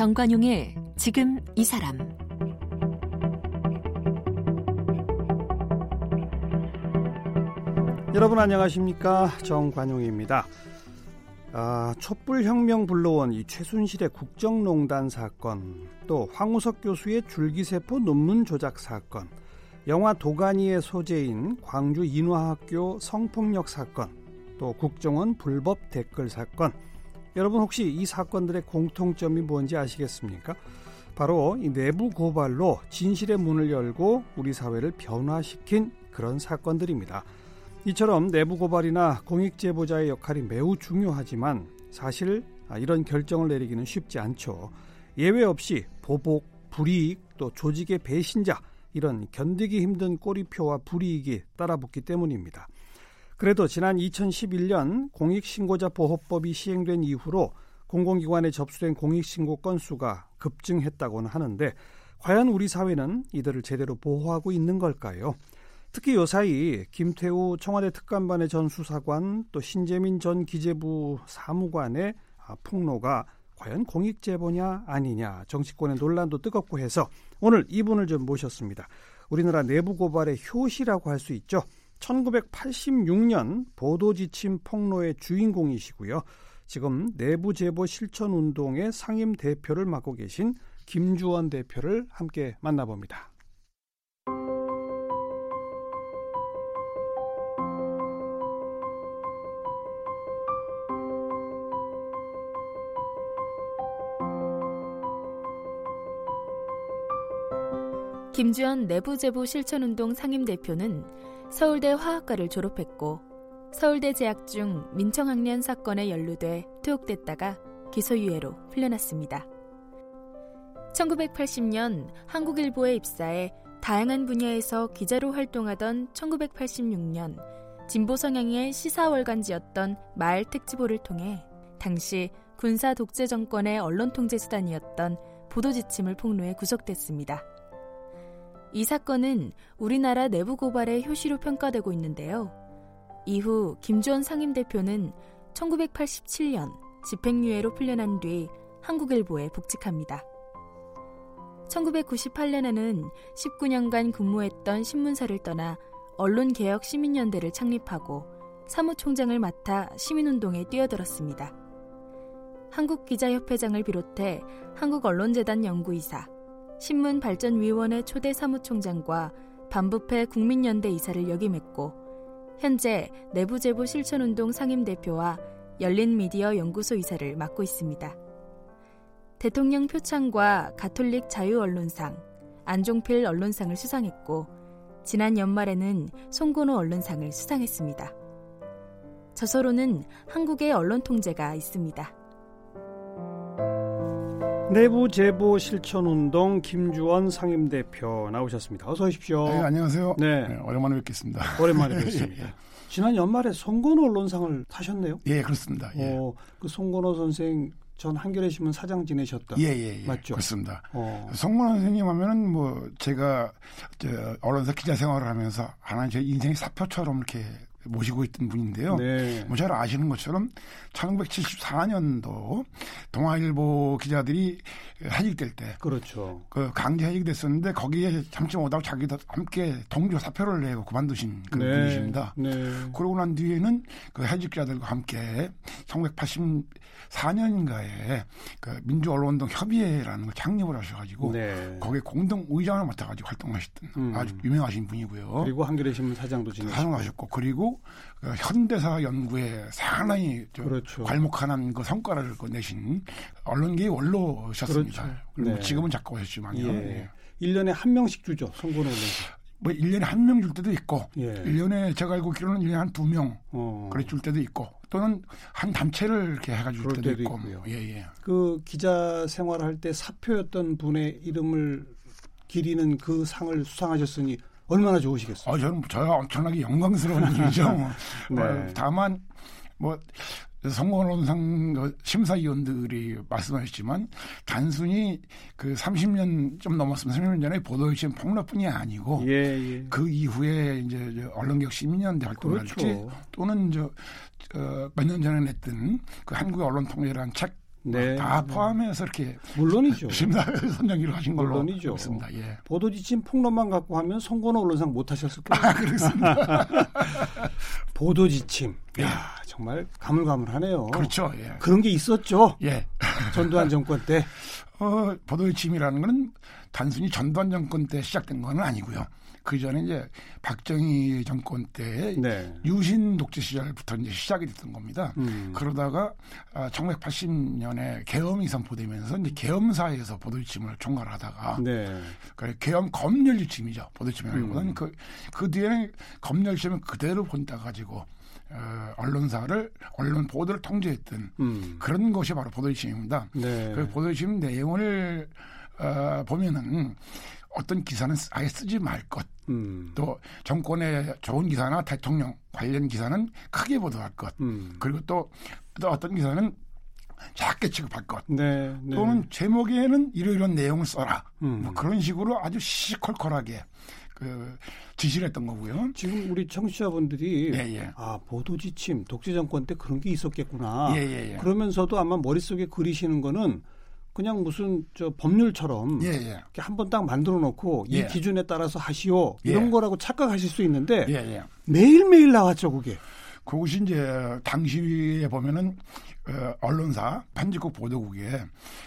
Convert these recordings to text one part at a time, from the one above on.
정관용의 지금 이 사람 여러분 안녕하십니까 정관용입니다. 아, 촛불혁명 불러온 이 최순실의 국정농단 사건, 또 황우석 교수의 줄기세포 논문 조작 사건, 영화 도가니의 소재인 광주 인화학교 성폭력 사건, 또 국정원 불법 댓글 사건. 여러분 혹시 이 사건들의 공통점이 뭔지 아시겠습니까? 바로 이 내부 고발로 진실의 문을 열고 우리 사회를 변화시킨 그런 사건들입니다. 이처럼 내부 고발이나 공익 제보자의 역할이 매우 중요하지만 사실 아, 이런 결정을 내리기는 쉽지 않죠. 예외 없이 보복, 불이익, 또 조직의 배신자 이런 견디기 힘든 꼬리표와 불이익이 따라붙기 때문입니다. 그래도 지난 2011년 공익신고자 보호법이 시행된 이후로 공공기관에 접수된 공익신고 건수가 급증했다고는 하는데 과연 우리 사회는 이들을 제대로 보호하고 있는 걸까요? 특히 요 사이 김태우 청와대 특감반의 전 수사관 또 신재민 전 기재부 사무관의 아, 폭로가 과연 공익 제보냐 아니냐 정치권의 논란도 뜨겁고 해서 오늘 이분을 좀 모셨습니다. 우리나라 내부 고발의 효시라고 할 수 있죠. 1986년 보도 지침 폭로의 주인공이시고요. 지금 내부 제보 실천 운동의 상임 대표를 맡고 계신 김주원 대표를 함께 만나봅니다. 김주현 내부제보 실천운동 상임대표는 서울대 화학과를 졸업했고 서울대 재학 중 민청학년 사건에 연루돼 투옥됐다가 기소유예로 풀려났습니다. 1980년 한국일보에 입사해 다양한 분야에서 기자로 활동하던 1986년 진보 성향의 시사월간지였던 마을 특집보를 통해 당시 군사 독재 정권의 언론 통제 수단이었던 보도 지침을 폭로해 구속됐습니다. 이 사건은 우리나라 내부 고발의 효시로 평가되고 있는데요. 이후 김주원 상임 대표는 1987년 집행유예로 풀려난 뒤 한국일보에 복직합니다. 1998년에는 19년간 근무했던 신문사를 떠나 언론개혁 시민연대를 창립하고 사무총장을 맡아 시민운동에 뛰어들었습니다. 한국기자협회장을 비롯해 한국언론재단 연구이사, 신문발전위원회 초대 사무총장과 반부패 국민연대 이사를 역임했고 현재 내부제보 실천운동 상임대표와 열린미디어 연구소 이사를 맡고 있습니다. 대통령 표창과 가톨릭 자유언론상, 안종필 언론상을 수상했고 지난 연말에는 송건호 언론상을 수상했습니다. 저서로는 한국의 언론 통제가 있습니다. 내부 제보 실천 운동 김주원 상임대표 나오셨습니다. 어서 오십시오. 네, 안녕하세요. 네. 네 오랜만에 뵙겠습니다. 오랜만에 뵙습니다. 예. 지난 연말에 송건호 언론상을 타셨네요. 예, 그렇습니다. 예. 어, 그 송건호 선생 전 한겨레 신문 사장 지내셨다. 예, 예, 예. 맞죠? 그렇습니다. 어. 송건호 선생님 하면은 뭐 제가 저 언론사 기자 생활을 하면서 하나의 제 인생의 사표처럼 이렇게 모시고 있던 분인데요. 네. 뭐잘 아시는 것처럼 1974년도 동아일보 기자들이 해직될 때, 그렇죠. 그 강제 해직됐었는데 거기에 잠시 못하고 자기도 함께 동조 사표를 내고 그만두신 그런 네. 분이십니다. 네. 그러고 난 뒤에는 그 해직자들과 함께 1984년인가에 그 민주언론운동 협의회라는 걸 창립을 하셔가지고 네. 거기에 공동 의장을 맡아가지고 활동하셨던 음. 아주 유명하신 분이고요. 그리고 한겨레 신문 사장도 지내셨고, 사장하셨고 그리고 그 현대사 연구에 상당히 그렇죠. 괄목하는 그 성과를 내신 언론계의 원로셨습니다. 그렇죠. 그리고 네. 지금은 작가하셨지만요. 예. 예. 1년에 한 명씩 주죠. 선거는. 뭐 1년에 한 명 줄 때도 있고 예. 1년에 제가 알고 있기로는 1년에 한 두명 어. 그래 줄 때도 있고 또는 한 단체를 이렇게 해가지고 줄 때도, 때도 있고 있고요. 예, 예. 그 기자 생활할 때 사표였던 분의 이름을 기리는 그 상을 수상하셨으니 얼마나 좋으시겠어요? 어, 저는 저야 엄청나게 영광스러운 일이죠. 네. 어, 다만 뭐 성공언론상 심사위원들이 말씀하셨지만 단순히 그 30년 좀 넘었으면 30년 전에 보도유신 폭로뿐이 아니고 예, 예. 그 이후에 이제 언론개혁 시민연대 활동을 그렇죠. 할지 또는 저 어, 몇년 전에 냈던 그 한국의 언론 통제라는 책 네. 다 포함해서 이렇게 물론이죠. 심사 선정기를 하신 걸로 물론이죠. 있습니다. 예. 보도 지침 폭로만 갖고 하면 선거는 언론상 못 하셨을 거예요. 아, 그렇습니다. 보도 지침. 야, 정말 가물가물하네요. 그렇죠. 예. 그런 게 있었죠. 예. 전두환 정권 때. 어, 보도 지침이라는 거는 단순히 전두환 정권 때 시작된 건 아니고요. 그 전에 이제 박정희 정권 때 네. 유신 독재 시절부터 이제 시작이 됐던 겁니다. 음. 그러다가 1980년에 아, 계엄이 선포되면서 이제 계엄사에서 보도지침을 총괄하다가 네. 그 계엄 검열 지침이죠 보도지침이라기보다는 음. 그, 그 뒤에는 검열 지침을 그대로 본따 가지고 어, 언론사를 언론 보도를 통제했던 음. 그런 것이 바로 보도지침입니다. 네. 그 보도지침 내용을 어, 보면은 어떤 기사는 아예 쓰지 말 것. 음. 또 정권의 좋은 기사나 대통령 관련 기사는 크게 보도할 것. 음. 그리고 또, 또 어떤 기사는 작게 취급할 것. 네, 네. 또는 제목에는 이러이런 내용을 써라. 음. 뭐 그런 식으로 아주 시시콜콜하게 그 지시를 했던 거고요. 지금 우리 청취자분들이 예, 예. 아 보도 지침 독재 정권 때 그런 게 있었겠구나. 예, 예, 예. 그러면서도 아마 머릿속에 그리시는 거는 그냥 무슨 저 법률처럼 예, 예. 이렇게 한 번 딱 만들어 놓고 이 예. 기준에 따라서 하시오 이런 예. 거라고 착각하실 수 있는데 예, 매일 매일 나왔죠 그게. 그것이 이제 당시에 보면은 어, 언론사 편집국 보도국에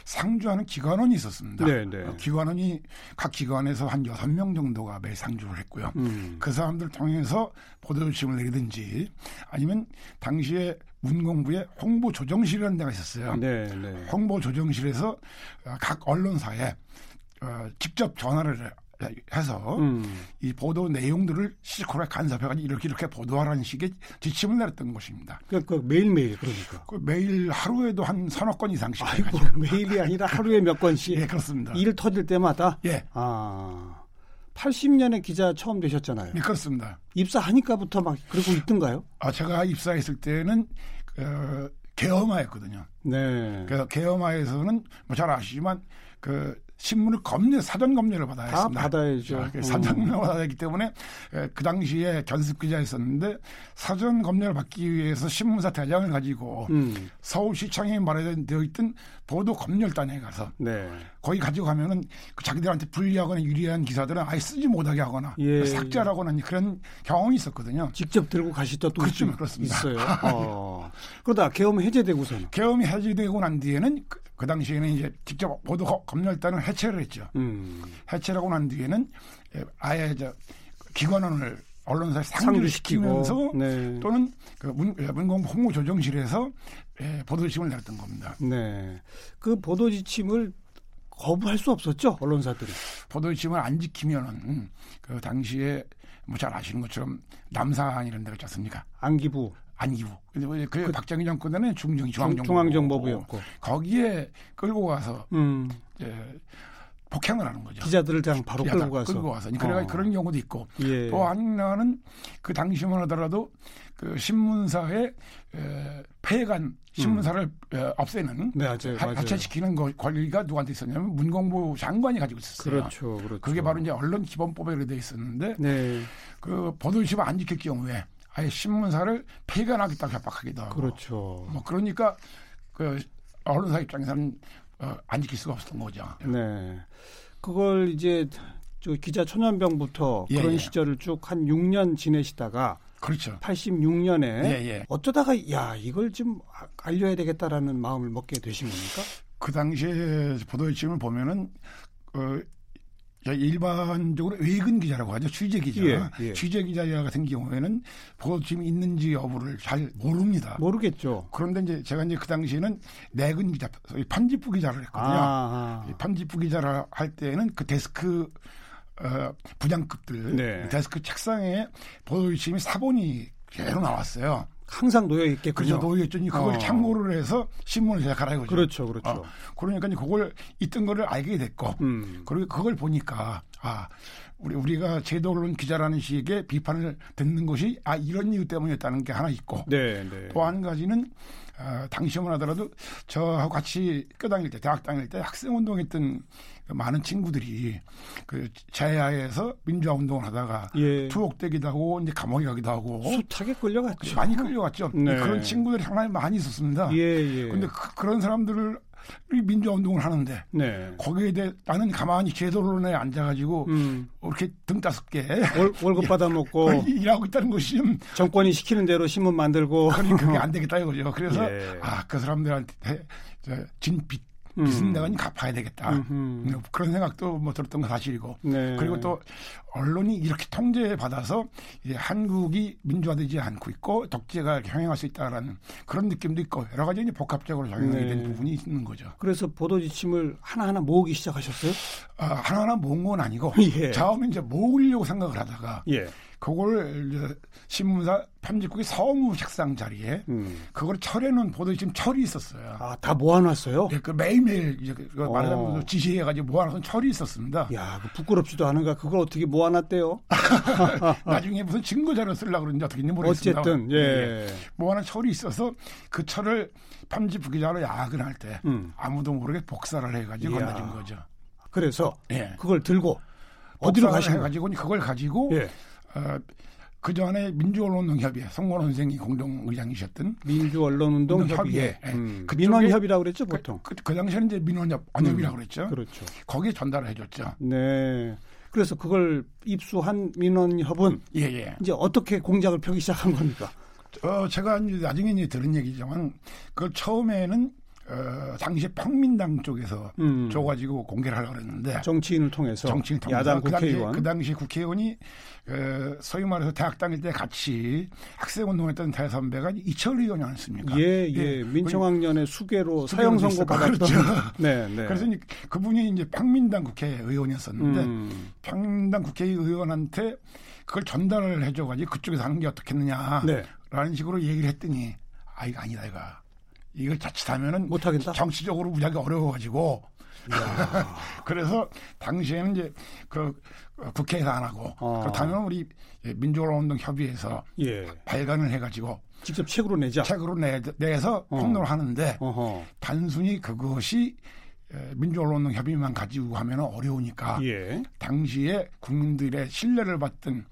상주하는 기관원이 있었습니다. 네, 네. 어, 기관원이 각 기관에서 한 여섯 명 정도가 매일 상주를 했고요. 음. 그 사람들 통해서 보도 지침을 내리든지 아니면 당시에 문공부에 홍보조정실이라는 데가 있었어요. 네, 네. 홍보조정실에서 어, 각 언론사에 어, 직접 전화를 해서 음. 이 보도 내용들을 시시콜하게 간섭해가지고 이렇게 이렇게 보도하라는 식의 지침을 내렸던 것입니다. 그러니까 매일매일 그러니까. 그 매일 하루에도 한 서너 건 이상씩. 아이고, 매일이 아니라 하루에 몇 건씩. 예, 그렇습니다. 일 터질 때마다? 예. 아. 80년에 기자 처음 되셨잖아요. 네, 그렇습니다. 입사하니까부터 막 그러고 있던가요? 아, 제가 입사했을 때는 어, 개엄화였거든요. 네. 그래서 개엄화에서는 뭐 잘 아시지만 그 신문을 검열 사전 검열을 받아야 했습니다. 받아야죠. 아, 그 사전 검열을 받아야 했기 때문에 그 당시에 견습 기자였었는데 사전 검열을 받기 위해서 신문사 대장을 가지고 음. 서울시청에 마련되어 있던 보도 검열단에 가서 네. 거기 가지고 가면은 그 자기들한테 불리하거나 유리한 기사들은 아예 쓰지 못하게 하거나 예. 삭제하거나 그런 경험이 있었거든요. 직접 들고 가시다 또 그렇죠, 그렇습니다. 있어요. 어. 그러다 계엄 해제되고서는 계엄이 해제되고 난 뒤에는 그, 그 당시에는 이제 직접 보도 검열단을 해체를 했죠. 음. 해체를 하고 난 뒤에는 예, 아예 저 기관원을 언론사에 상주시키면서 네. 또는 그 문, 예, 문공부 홍보조정실에서 예, 보도지침을 내렸던 겁니다. 네. 그 보도지침을 거부할 수 없었죠 언론사들이. 보도지침을 안 지키면은 그 당시에 뭐 잘 아시는 것처럼 남산 이런 데가 있지 않습니까? 안기부. 근데 뭐 그, 그 박정희 정권에는 중정 중앙정보 중앙정보부였고 거기에 끌고 가서 음. 이제 폭행을 하는 거죠. 기자들을 그냥 바로 끌고 가서. 끌고 와서. 그래가 어. 그런 경우도 있고. 예. 또 하나는 그 당시만 하더라도 그 신문사의 에, 폐간 신문사를 음. 에, 없애는 네, 맞아요, 하, 해체시키는 거, 권리가 누구한테 있었냐면 문공부 장관이 가지고 있었어요. 그렇죠, 그렇죠. 그게 바로 이제 언론 기본법에 되어 있었는데 네. 그 보도지침 안 지킬 경우에 아예 신문사를 폐간하겠다고 협박하기도 하고. 그렇죠. 뭐 그러니까 그 언론사 입장에서는 어, 안 지킬 수가 없었던 거죠. 네. 그걸 이제 저 기자 초년병부터 예, 그런 예. 시절을 쭉 한 6년 지내시다가 그렇죠. 86년에 예, 예, 어쩌다가 야 이걸 좀 알려야 되겠다라는 마음을 먹게 되신 겁니까? 그 당시에 보도의 지침을 보면은 어, 일반적으로 외근 기자라고 하죠. 취재 기자. 예, 예. 취재 기자 같은 경우에는 보도팀이 있는지 여부를 잘 모릅니다. 모르겠죠. 그런데 이제 제가 이제 그 당시에는 내근 기자, 편집부 기자를 했거든요. 아, 아. 편집부 기자를 할 때는 그 데스크 어, 부장급들 네. 데스크 책상에 보도팀이 사본이 계속 나왔어요. 항상 놓여 있겠군요. 그렇죠. 놓여 있죠. 그걸 어. 참고를 해서 신문을 제작하라 이거죠. 그렇죠, 그렇죠. 어. 그러니까 그걸 있던 거를 알게 됐고, 음. 그리고 그걸 보니까 아 우리 우리가 제도 언론 기자라는 식의 비판을 듣는 것이 아 이런 이유 때문이었다는 게 하나 있고, 네, 네. 또한 가지는 어, 당시만 하더라도 저하고 같이 교 다닐 때 대학 다닐 때 학생 운동했던 많은 친구들이 그 제야에서 민주화 운동을 하다가 예. 투옥되기도 하고 이제 감옥에 가기도 하고 숱하게 끌려갔죠. 많이 끌려갔죠. 네. 그런 친구들이 상당히 많이 있었습니다. 예, 예. 근데 그, 런 사람들을 민주화 운동을 하는데 네. 거기에 대해 나는 가만히 제도론에 앉아가지고 음. 이렇게 등 따숩게 월, 급 받아먹고 일하고 있다는 것이 정권이 시키는 대로 신문 만들고 그러니 그게 안 되겠다 이거죠. 그래서 예. 아그 사람들한테 진빚 빚은 내가 갚아야 되겠다. 음흠. 그런 생각도 뭐 들었던 건 사실이고. 네. 그리고 또 언론이 이렇게 통제받아서 이제 한국이 민주화되지 않고 있고 독재가 경영할 수 있다라는 그런 느낌도 있고 여러 가지 이제 복합적으로 작용하게 네. 된 부분이 있는 거죠. 그래서 보도 지침을 하나하나 모으기 시작하셨어요? 아, 하나하나 모은 건 아니고 예. 처음에 이제 모으려고 생각을 하다가 예. 그걸 신문사 편집국의 서무 책상 자리에 음. 그걸 철해놓은 보도 지금 철이 있었어요. 아, 다 모아놨어요? 네, 그 매일매일 이제 그 어. 말하자면 지시해가지고 모아놓은 철이 있었습니다. 야, 그 부끄럽지도 않은가 그걸 어떻게 모아놨대요? 나중에 무슨 증거 자료 쓰려고 그러는지 어떻게 했는지 모르겠습니다. 어쨌든 예. 네. 모아놓은 철이 있어서 그 철을 편집부 기자로 야근할 때 음. 아무도 모르게 복사를 해가지고 건네준 거죠. 그래서 예. 그걸 들고 어디로 가신 가지고 그걸 가지고 예. 어, 그 전에 민주언론운동협의회 송건원 선생이 공동의장이셨던 민주언론운동협의회 예. 음. 민원협이라고 그랬죠 보통 그, 그, 그 당시에는 이제 민원협 언협이라고 음. 그랬죠 그렇죠 거기에 전달을 해줬죠 네 그래서 그걸 입수한 민원협은 예, 예. 이제 어떻게 공작을 펴기 시작한 겁니까 어 제가 나중에 이제 들은 얘기지만 그걸 처음에는 어, 당시 평민당 쪽에서 음. 줘가지고 공개를 하려고 그랬는데 정치인을 통해서 정치인 통해서 야당 국회의원 그 당시, 그 당시 국회의원이 어, 소위 말해서 대학 다닐 때 같이 학생 운동했던 대 선배가 이철 의원이 아니습니까? 예, 예. 예. 민청학년의 수계로 사형 선고 받았던. 그렇죠. 네, 네. 그래서 그분이 이제 평민당 국회의원이었었는데 음. 평민당 국회의원한테 그걸 전달을 해줘가지고 그쪽에서 하는 게 어떻겠느냐라는 네. 식으로 얘기를 했더니 아 이거 아니다 이거. 이걸 자칫하면은 못하겠다. 정치적으로 무지하게 어려워가지고 그래서 당시에는 이제 그 국회에서 안 하고 어. 그렇다면 우리 민주언론운동 협의회에서 예. 발간을 해가지고 직접 책으로 내자. 책으로 내, 내서 어. 폭로를 하는데 어허. 단순히 그것이 민주언론운동 협의만 가지고 하면 어려우니까 예. 당시에 국민들의 신뢰를 받던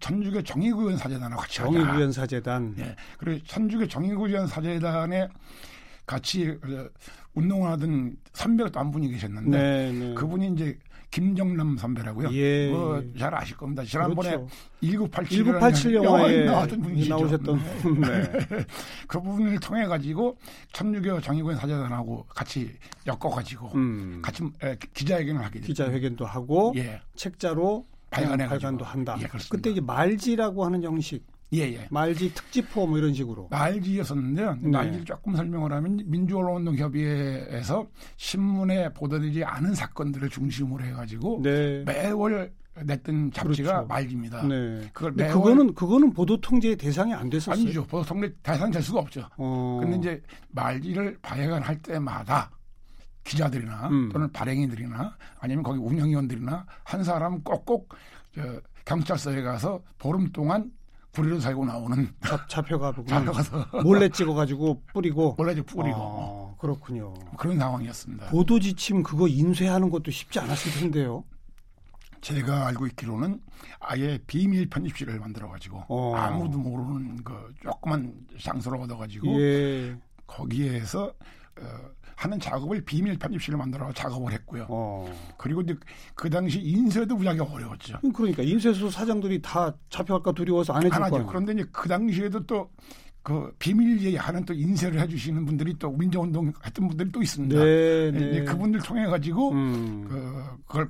천주교 정의구현 사재단하고 같이 하자. 정의구현 사재단. 예. 그리고 천주교 정의구현 사재단에 같이 운동하던 선배가 또 한 분이 계셨는데 네, 네. 그분이 이제 김정남 선배라고요. 예. 뭐잘 아실 겁니다. 지난번에 그렇죠. 1987, 1987 영화에 나왔던 분이시죠. 나오셨던 네. 그 부분을 통해 가지고 천주교 정의구현 사재단하고 같이 엮어 가지고 음. 같이 기자회견을 하게 됐죠. 기자회견도 하고 예. 책자로 발간해 발간도 한다. 예, 그때 이제 말지라고 하는 형식 예, 예. 말지 특집호 뭐 이런 식으로. 말지였었는데요. 네. 말지를 조금 설명을 하면 민주언론운동협의회에서 신문에 보도되지 않은 사건들을 중심으로 해가지고 네. 매월 냈던 잡지가 그렇죠. 말기입니다. 네. 그걸 매월 그거는 그거는 보도 통제의 대상이 안 됐었어요. 아니죠. 보도 통제 대상 될 수가 없죠. 어. 근데 이제 말기를 발행할 때마다 기자들이나 음. 또는 발행인들이나 아니면 거기 운영위원들이나 한 사람 꼭꼭 저 경찰서에 가서 보름 동안 부리로 살고 나오는 잡, 잡혀가고 잡혀가서 몰래 찍어가지고 뿌리고 몰래 뿌리고 아, 그렇군요. 그런 상황이었습니다. 보도 지침 그거 인쇄하는 것도 쉽지 않았을 텐데요. 제가 알고 있기로는 아예 비밀 편집실을 만들어 가지고 어. 아무도 모르는 그 조그만 장소를 얻어 가지고 예. 거기에서 어, 하는 작업을 비밀 편집실을 만들어 작업을 했고요. 어. 그리고 이제 그 당시 인쇄도 무지하게 어려웠죠. 그러니까 인쇄소 사장들이 다 잡혀갈까 두려워서 안 해줄 안 하죠. 그런데 이제 그 당시에도 또 그 비밀 예하는 또 인쇄를 해주시는 분들이 또 민주운동 했던 분들이 또 있습니다. 네, 네. 그분들 통해 가지고 음. 그 그걸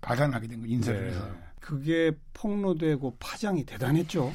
발간하게 된 거 인쇄를 네. 해서. 그게 폭로되고 파장이 대단했죠.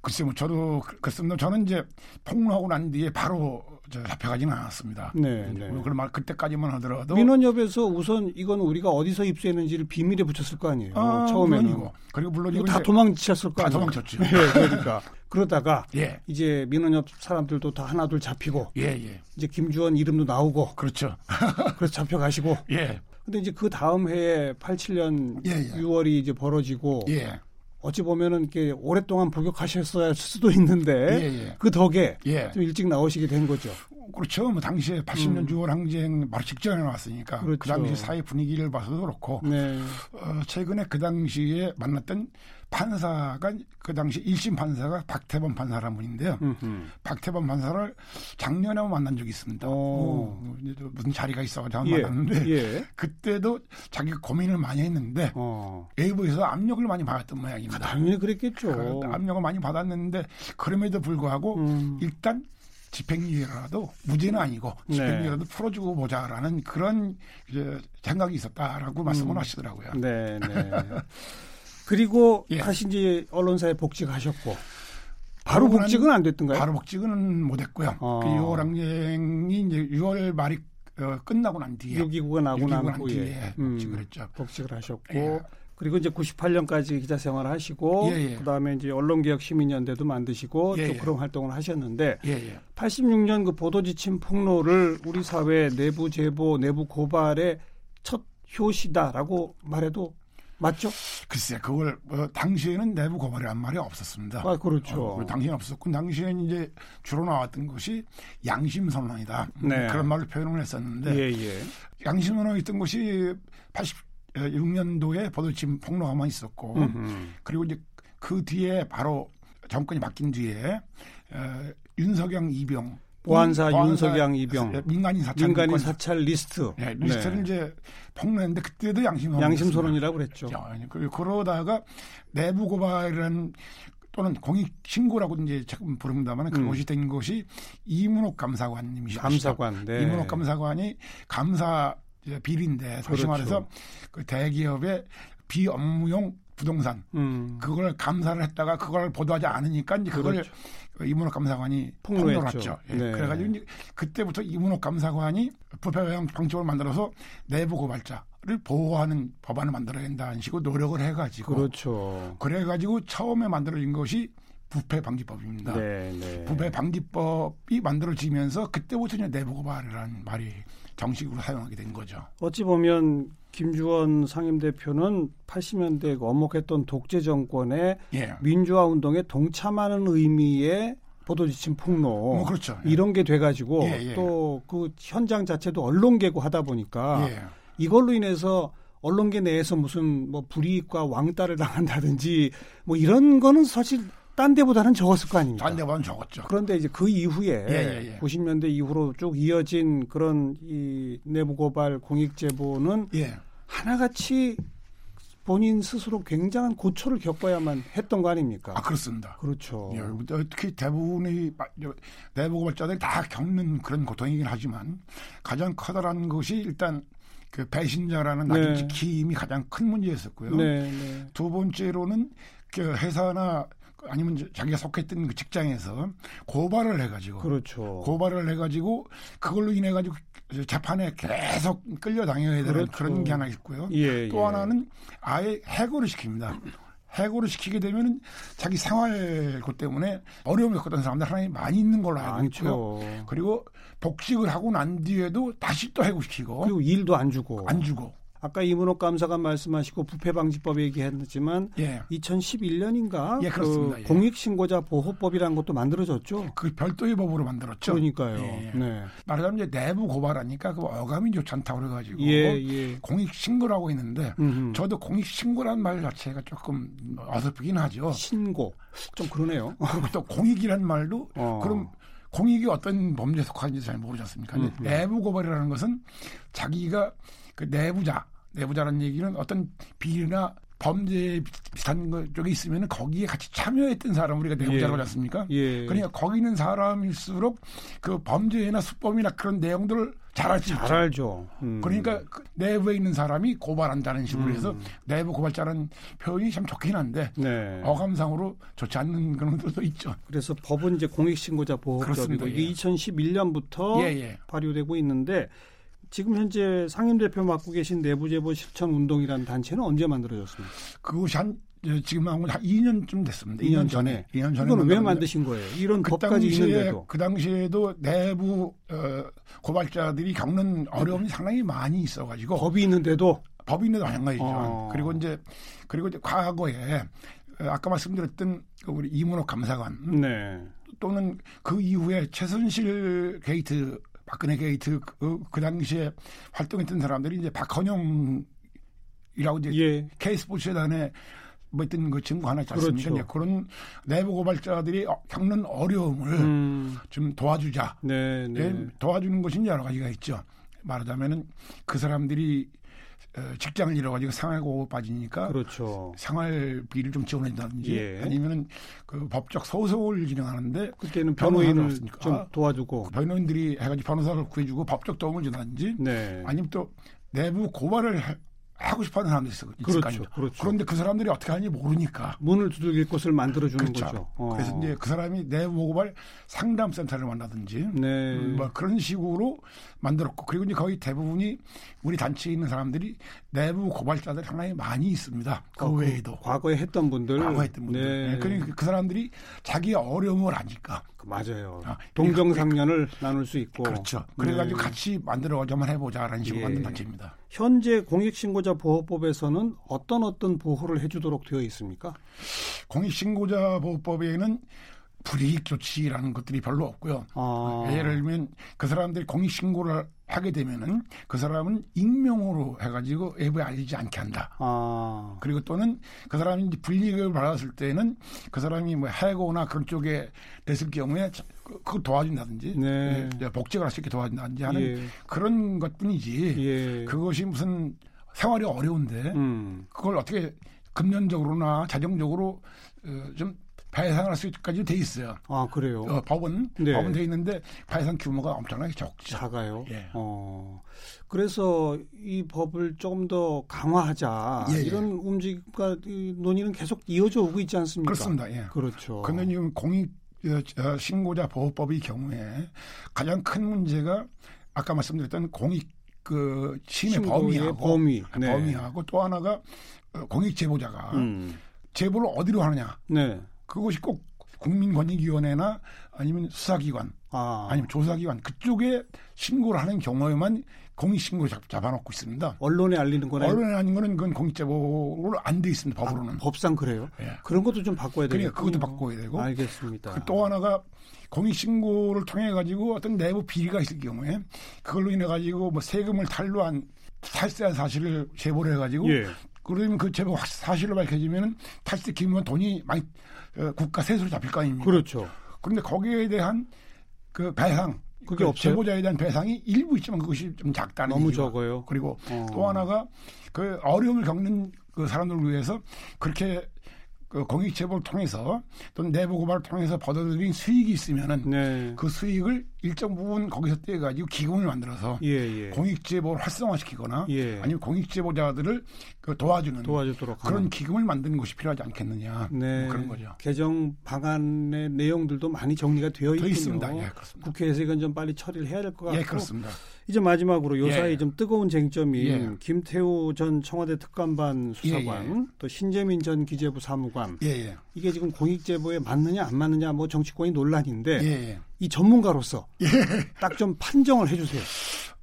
글쎄 뭐 저도 그렇습니다. 저는 이제 폭로하고 난 뒤에 바로 저 잡혀가지는 않았습니다. 네, 네. 그걸 말 그때까지만 하더라도 민원협에서 우선 이건 우리가 어디서 입수했는지를 비밀에 붙였을 거 아니에요. 아, 처음에는 물론이고. 그리고 물론 이거 다 도망쳤을 거 아니에요. 다 도망쳤죠. 예, 그러니까 그러다가 예. 이제 민원협 사람들도 다 하나둘 잡히고 예, 예. 이제 김주원 이름도 나오고 그렇죠. 그래서 잡혀가시고 예. 근데 이제 그 다음 해에 87년 예, 예. 6월이 이제 벌어지고 예. 어찌 보면은 이렇게 오랫동안 복역하셨어야 할 수도 있는데 예, 예. 그 덕에 예. 좀 일찍 나오시게 된 거죠. 그렇죠. 뭐 당시에 80년 음. 6월 항쟁 바로 직전에 나왔으니까 그렇죠. 그 당시 사회 분위기를 봐서도 그렇고 네. 어, 최근에 그 당시에 만났던 판사가 그 당시 1심 판사가 박태범 판사라는 분인데요. 음흠. 박태범 판사를 작년에 만난 적이 있습니다. 어, 무슨 자리가 있어가지고 예. 만났는데 예. 그때도 자기가 고민을 많이 했는데 어. 외부에서 압력을 많이 받았던 모양입니다. 당연히 그랬겠죠. 그 압력을 많이 받았는데 그럼에도 불구하고 음. 일단 집행유예라도 무죄는 아니고 네. 집행유예라도 네. 풀어주고 보자라는 그런 이제 생각이 있었다라고 말씀을 음. 하시더라고요. 네, 네. 그리고 예. 다시 이제 언론사에 복직하셨고 바로 복직은 안 됐던가요? 바로 복직은 못했고요. 어. 그 6월 항쟁이 이제 6월 말이 어, 끝나고 난 뒤에 6.29가 나고 난 음, 복직을 했죠. 복직을 하셨고 예. 그리고 이제 98년까지 기자 생활을 하시고 예, 예. 그다음에 이제 언론개혁 시민연대도 만드시고 예, 또 예. 그런 활동을 하셨는데 86년 예, 그 보도 지침 폭로를 우리 사회 내부 제보 내부 고발의 첫 효시다라고 말해도 맞죠? 글쎄, 그걸 어, 당시에는 내부 고발이란 말이 없었습니다. 아, 그렇죠. 어, 당시에는 없었고 당시에는 이제 주로 나왔던 것이 양심 선언이다. 네. 그런 말로 표현을 했었는데 예, 예. 양심 선언이 있던 것이 86년도에 보도지침 폭로가만 있었고 음흠. 그리고 이제 그 뒤에 바로 정권이 바뀐 뒤에 어, 윤석양 이병 보안사, 윤석양 이병 예, 민간인 사찰 민간인 사찰 리스트 네, 리스트를 네. 이제 폭로했는데 그때도 양심 양심 선언이라고 그랬죠. 그리고 그러다가 내부 고발이라는 또는 공익 신고라고 이제 조금 부릅니다만 그것이 음. 된 것이 이문옥 감사관님이시죠. 감사관. 네. 이문옥 감사관이 감사 비리인데 다시 그렇죠. 말해서 그 대기업의 비업무용 부동산 음. 그걸 감사를 했다가 그걸 보도하지 않으니까 이제 그걸 그렇죠. 이문옥 감사관이 폭로했죠. 예. 네. 그래가지고 이제 그때부터 이문옥 감사관이 부패 방침을 만들어서 내부 고발자를 보호하는 법안을 만들어야 된다는 식으로 노력을 해가지고 그렇죠. 그래가지고 처음에 만들어진 것이 부패 방지법입니다. 네, 네. 부패 방지법이 만들어지면서 그때부터 이제 내부 고발이라는 말이 정식으로 사용하게 된 거죠. 어찌 보면 김주원 상임대표는 80년대 엄혹했던 독재 정권의 예. 민주화 운동에 동참하는 의미의 보도지침 폭로 뭐 그렇죠. 예. 이런 게 돼가지고 예, 예. 또그 현장 자체도 언론계고 하다 보니까 예. 이걸로 인해서 언론계 내에서 무슨 뭐 불이익과 왕따를 당한다든지 뭐 이런 거는 사실 딴 데보다는 적었을 거 아닙니까? 딴 데보다는 적었죠. 그런데 이제 그 이후에 예, 예, 예. 90년대 이후로 쭉 이어진 그런 이 내부 고발 공익 제보는 예. 하나같이 본인 스스로 굉장한 고초를 겪어야만 했던 거 아닙니까? 아 그렇습니다. 그렇죠. 예, 특히 대부분의 내부 고발자들이 다 겪는 그런 고통이긴 하지만 가장 커다란 것이 일단 그 배신자라는 네. 낙인 찍힘이 가장 큰 문제였었고요. 네, 네. 두 번째로는 그 회사나 아니면 자기가 속했던 그 직장에서 고발을 해가지고 그렇죠. 고발을 해가지고 그걸로 인해 가지고 재판에 계속 끌려다녀야 되는 그렇죠. 그런 게 하나 있고요. 예, 또 예. 하나는 아예 해고를 시킵니다. 해고를 시키게 되면 자기 생활 것 때문에 어려움을 겪었던 사람들 하나님 많이 있는 걸로 알고 있고요. 그리고 복직을 하고 난 뒤에도 다시 또 해고시키고 그리고 일도 안 주고 안 주고 아까 이문옥 감사관 말씀하시고 부패방지법 얘기했지만 예. 2011년인가 예, 그 예. 공익신고자 보호법이라는 것도 만들어졌죠. 그 별도의 법으로 만들었죠. 그러니까요. 예. 네. 말하자면 이제 내부 고발하니까 그 어감이 좋지 않다고 그래가지고 예, 예. 공익신고라고 했는데 음흠. 저도 공익신고란 말 자체가 조금 어설프긴 하죠. 신고 좀 그러네요. 그리고 또 공익이란 말도 어. 그럼 공익이 어떤 범죄에 속하는지 잘 모르지 않습니까? 내부 고발이라는 것은 자기가 그 내부자, 내부자라는 얘기는 어떤 비리나 범죄 비슷한 것 쪽에 있으면 거기에 같이 참여했던 사람 우리가 내부자라고 하지 예. 않습니까? 예. 그러니까 거기 있는 사람일수록 그 범죄나 수법이나 그런 내용들을 잘 알수 있죠. 잘 알죠. 음. 그러니까 그 내부에 있는 사람이 고발한다는 식으로 음. 해서 내부 고발자라는 표현이 참 좋긴 한데 네. 어감상으로 좋지 않는 그런 것도 있죠. 그래서 법은 이제 공익신고자 보호법이고 이게 2011년부터 예, 예. 발효되고 있는데 지금 현재 상임 대표 맡고 계신 내부 제보 실천 운동이라는 단체는 언제 만들어졌습니까? 그것이 한 지금 한 2년쯤 됐습니다. 2년, 2년 전에. 2년 전에. 이건 왜 만드신 거예요? 이런 그 법까지 당시에, 있는데도. 그 당시에도 내부 어, 고발자들이 겪는 어려움이 상당히 많이 있어가지고 법이 있는데도 법이 있는데도 마찬가지죠. 어. 그리고 이제 그리고 이제 과거에 아까 말씀드렸던 그 우리 이문호 감사관 네. 또는 그 이후에 최순실 게이트 박근혜 게이트 그, 그 당시에 활동했던 사람들이 이제 박헌영이라고 이제 예. K스포츠재단에 뭐 있던 그 증거 하나 있지 않습니까? 그렇죠. 그런 내부 고발자들이 어, 겪는 어려움을 음. 좀 도와주자. 네, 네. 예, 도와주는 것이 여러 가지가 있죠. 말하자면은 그 사람들이 어, 직장을 잃어가지고 생활고 빠지니까 그렇죠. 생활비를 좀 지원한다든지 예. 아니면은 그 법적 소송을 진행하는데 그때는 변호인을 좀 도와주고 그 변호인들이 해가지고 변호사를 구해주고 법적 도움을 준다든지 네. 아니면 또 내부 고발을 하고 싶어하는 사람들이 있어. 그렇죠, 그렇죠. 그런데 그 사람들이 어떻게 하는지 모르니까 문을 두들길 곳을 만들어 주는 그렇죠. 거죠. 어. 그래서 이제 그 사람이 내보고발 상담센터를 만나든지 네. 음, 뭐 그런 식으로 만들었고 그리고 이제 거의 대부분이 우리 단체에 있는 사람들이 내부 고발자들 상당히 많이 있습니다. 그 어, 외에도 과거에 했던 분들, 과거에 했던 분들. 네. 네. 그러니까 그 사람들이 자기 어려움을 아니까 맞아요. 아, 동정상련을 나눌 수 있고. 그렇죠. 그래가지고 네. 같이 만들어가자만 해보자라는 식으로 예. 만든 단체입니다. 현재 공익신고자 보호법에서는 어떤 어떤 보호를 해주도록 되어 있습니까? 공익신고자 보호법에는 불이익 조치라는 것들이 별로 없고요. 아. 예를 들면 그 사람들이 공익 신고를 하게 되면은 그 사람은 익명으로 해가지고 외부에 알리지 않게 한다. 아. 그리고 또는 그 사람이 불이익을 받았을 때는 그 사람이 뭐 해고나 그런 쪽에 됐을 경우에 그걸 도와준다든지 네. 예, 복직을 할 수 있게 도와준다든지 하는 예. 그런 것뿐이지 예. 그것이 무슨 생활이 어려운데 음. 그걸 어떻게 금전적으로나 자정적으로 어, 좀 배상할 수 있까지 돼 있어요. 아 그래요? 어, 법은 네. 법은 돼 있는데 배상 규모가 엄청나게 적죠. 작아요. 예. 어 그래서 이 법을 조금 더 강화하자 예, 예. 이런 움직임과 논의는 계속 이어져 오고 있지 않습니까? 그렇습니다. 예. 그렇죠. 그런데 지금 공익 어, 신고자 보호법의 경우에 가장 큰 문제가 아까 말씀드렸던 공익 그 신의 범위하고 범위. 네. 범위하고 또 하나가 어, 공익 제보자가 음. 제보를 어디로 하느냐. 네. 그것이 꼭 국민권익위원회나 아니면 수사기관 아. 니면 조사기관 그쪽에 신고를 하는 경우에만 공익신고 잡아놓고 있습니다. 언론에 알리는 거는 언론에 알리는 거는 그건 공익제보로 안 돼 있습니다. 법으로는. 아, 법상 그래요? 예. 그런 것도 좀 바꿔야 되겠 그러니까 그것도 바꿔야 되고. 알겠습니다. 그 또 하나가 공익신고를 통해 가지고 어떤 내부 비리가 있을 경우에 그걸로 인해 가지고 뭐 세금을 탈루한 탈세한 사실을 제보를 해가지고 예. 그러면 그 제보 사실로 밝혀지면 탈세 기면 돈이 많이 어, 국가 세수로 잡힐 거 아닙니까? 그렇죠. 그런데 거기에 대한 그 배상 그게 그 없어요? 제보자에 대한 배상이 일부 있지만 그것이 좀 작다는 너무 얘기가. 적어요. 그리고 어. 또 하나가 그 어려움을 겪는 그 사람들을 위해서 그렇게 그 공익 제보를 통해서 또는 내부 고발을 통해서 벌어들인 수익이 있으면은 네. 그 수익을 일정 부분 거기서 떼가지고 기금을 만들어서 예, 예. 공익 제보를 활성화시키거나 예. 아니면 공익 제보자들을 그 도와주는 도와주도록 그런 하는. 기금을 만드는 것이 필요하지 않겠느냐 네. 뭐 그런 거죠. 개정 방안의 내용들도 많이 정리가 되어 있군요. 있습니다. 예, 국회에서 이건 좀 빨리 처리를 해야 될 것 같고. 예, 그렇습니다. 이제 마지막으로 요사이 예. 좀 뜨거운 쟁점인 예. 김태우 전 청와대 특감반 수사관 예, 예. 또 신재민 전 기재부 사무관 예, 이게 지금 공익제보에 맞느냐 안 맞느냐 뭐 정치권이 논란인데 이 전문가로서 딱 좀 판정을 해주세요.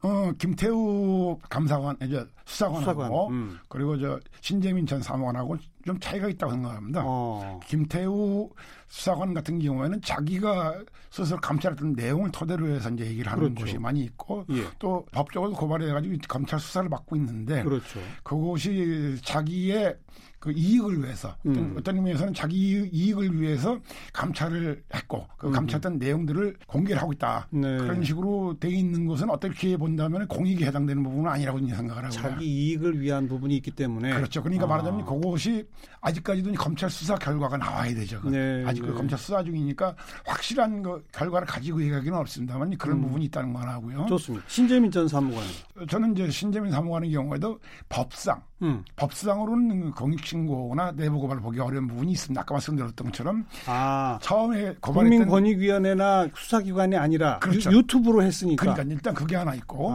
어, 김태우 감사관, 이제 수사관하고 수사관, 음. 그리고 저 신재민 전 사무관하고 좀 차이가 있다고 생각합니다. 어. 김태우 수사관 같은 경우에는 자기가 스스로 감찰했던 내용을 토대로 해서 이제 얘기를 하는 그렇죠. 곳이 많이 있고 예. 또 법적으로 고발해가지고 검찰 수사를 받고 있는데 그렇죠. 그것이 자기의 그 이익을 위해서 음. 어떤 의미에서는 자기 이익을 위해서 감찰을 했고 그 음. 감찰했던 음. 내용들을 공개를 하고 있다 네. 그런 식으로 돼 있는 것은 어떻게 본다면 공익에 해당되는 부분은 아니라고 생각을 하고 자기 이익을 위한 부분이 있기 때문에 그렇죠 그러니까 아. 말하자면 그것이 아직까지도 검찰 수사 결과가 나와야 되죠 네. 아직 그 네. 검찰 수사 중이니까 확실한 그 결과를 가지고 얘기하기는 어렵습니다만 그런 음. 부분이 있다는 거 하고요 좋습니다 신재민 전 사무관 저는 이제 신재민 사무관의 경우에도 법상 음. 법상으로는 공익신고나 내부 고발을 보기 어려운 부분이 있습니다. 아까 말씀드렸던 것처럼 아, 처음에 국민권익위원회나 수사기관이 아니라 그렇죠. 유, 튜브로 했으니까. 그러니까 일단 그게 하나 있고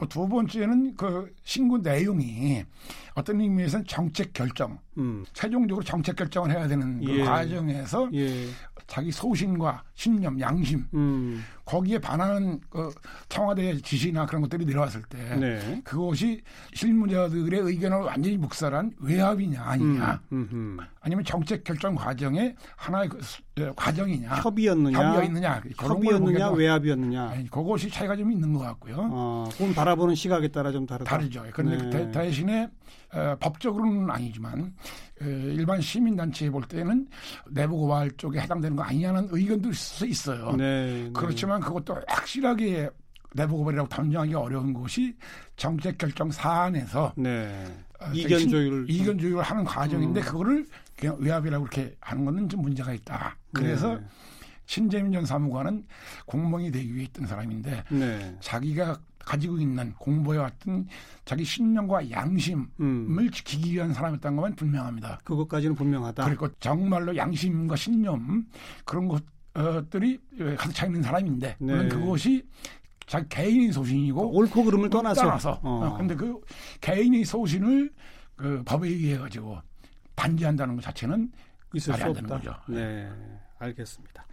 또 두 번째는 그 신고 내용이 어떤 의미에서는 정책 결정, 음. 최종적으로 정책 결정을 해야 되는 그 예. 과정에서 예. 자기 소신과 신념, 양심 음. 거기에 반하는 그 청와대 지시나 그런 것들이 내려왔을 때 네. 그것이 실무자들의 의견을 완전히 묵살한 외압이냐 아니냐 음. 아니면 정책 결정 과정의 하나의 그 예, 과정이냐 협의였느냐 협의였느냐 협의였느냐 외압이었느냐 아니, 그것이 차이가 좀 있는 것 같고요. 어, 그건 바라보는 시각에 따라 좀 다르다. 다르죠. 그런데 네. 대신에 어, 법적으로는 아니지만 어, 일반 시민단체에 볼 때는 내부 고발 쪽에 해당되는 거 아니냐는 의견도 있을 수 있어요. 네, 네. 그렇지만 그것도 확실하게 내부 고발이라고 단정하기 어려운 것이 정책 결정 사안에서 네. 어, 이견 조율 이견 조율을 하는 과정인데 음. 그거를 그냥 외압이라고 그렇게 하는 거는 좀 문제가 있다. 그래서 네. 신재민 전 사무관은 공무원이 되기 위해 있던 사람인데 네. 자기가 가지고 있는 공부해왔던 자기 신념과 양심을 음. 지키기 위한 사람이었다는 것만 분명합니다. 그것까지는 분명하다. 그리고 정말로 양심과 신념 그런 것들이 가득 차 있는 사람인데 네. 물론 그것이 자기 개인의 소신이고 옳고 그름을 떠나서 떠나서 어. 근데 그 개인의 소신을 그 법에 의해 가지고 반지한다는 것 자체는 있을 수 없다. 거죠. 네, 알겠습니다.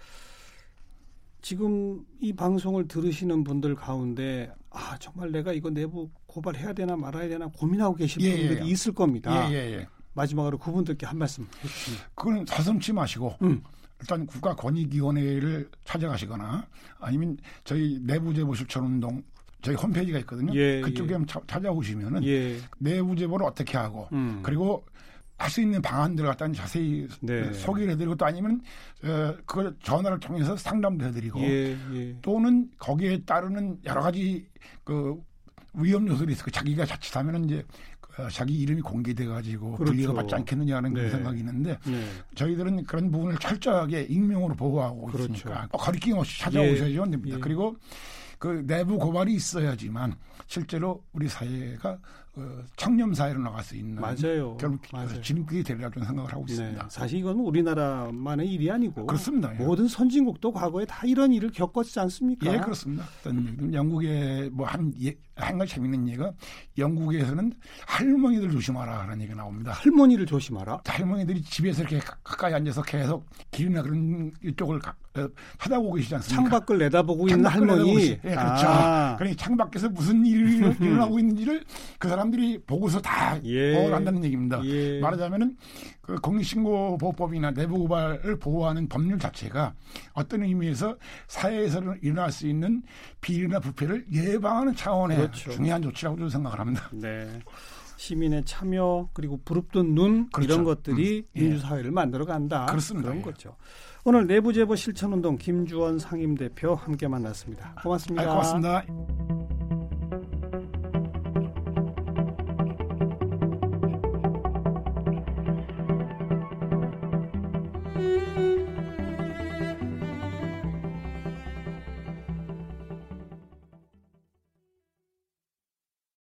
지금 이 방송을 들으시는 분들 가운데 아 정말 내가 이거 내부 고발해야 되나 말아야 되나 고민하고 계신 예, 분들이 예. 있을 겁니다. 예, 예, 예. 마지막으로 그분들께 한 말씀 해주시면. 그건 사슴치 마시고 음. 일단 국가권익위원회를 찾아가시거나 아니면 저희 내부 제보 실천 운동 저희 홈페이지가 있거든요. 예, 그쪽에 예. 찾아오시면은 예. 내부 제보를 어떻게 하고 음. 그리고 할 수 있는 방안들을 갖다 자세히 네. 소개를 해드리고 또 아니면 어, 그걸 전화를 통해서 상담도 해드리고 예, 예. 또는 거기에 따르는 여러 가지 그 위험 요소들이 있어. 자기가 자칫하면은 이제 어, 자기 이름이 공개돼 가지고 그렇죠. 분리가 받지 않겠느냐는 네. 그런 생각이 있는데 네. 저희들은 그런 부분을 철저하게 익명으로 보호하고 그렇죠. 있으니까 거리낌 없이 찾아오셔야죠. 됩니다. 예. 그리고 그 내부 고발이 있어야지만 실제로 우리 사회가 그 청렴 사회로 나갈 수 있는 맞아요. 결국 진입이 되리라 고 생각을 하고 네. 있습니다. 네. 사실 이건 우리나라만의 일이 아니고 그렇습니다. 예. 모든 선진국도 과거에 다 이런 일을 겪었지 않습니까? 예, 그렇습니다. 영국에 뭐한 예, 한 가지 재밌는 얘기가 영국에서는 할머니들 조심하라 하는 얘기가 나옵니다. 할머니를 조심하라? 할머니들이 집에서 이렇게 가까이 앉아서 계속 길이나 그런 이쪽을 어, 쳐다보고 계시지 않습니까? 창밖을 내다보고 있는 할머니. 예, 그렇죠. 아. 그러니 창밖에서 무슨 일이 일어나고 있는지를 그 사람 들이 보고서 다 예. 보호를 한다는 얘기입니다. 예. 말하자면은 그 공익신고보호법이나 내부고발을 보호하는 법률 자체가 어떤 의미에서 사회에서 일어날 수 있는 비리나 부패를 예방하는 차원의 그렇죠. 중요한 조치라고 저는 생각을 합니다. 네. 시민의 참여 그리고 부릅뜬 눈 그렇죠. 이런 것들이 음. 예. 민주사회를 만들어 간다. 그렇습니다. 그런 거죠. 오늘 내부제보 실천운동 김주원 상임대표 함께 만났습니다. 고맙습니다. 아, 고맙습니다.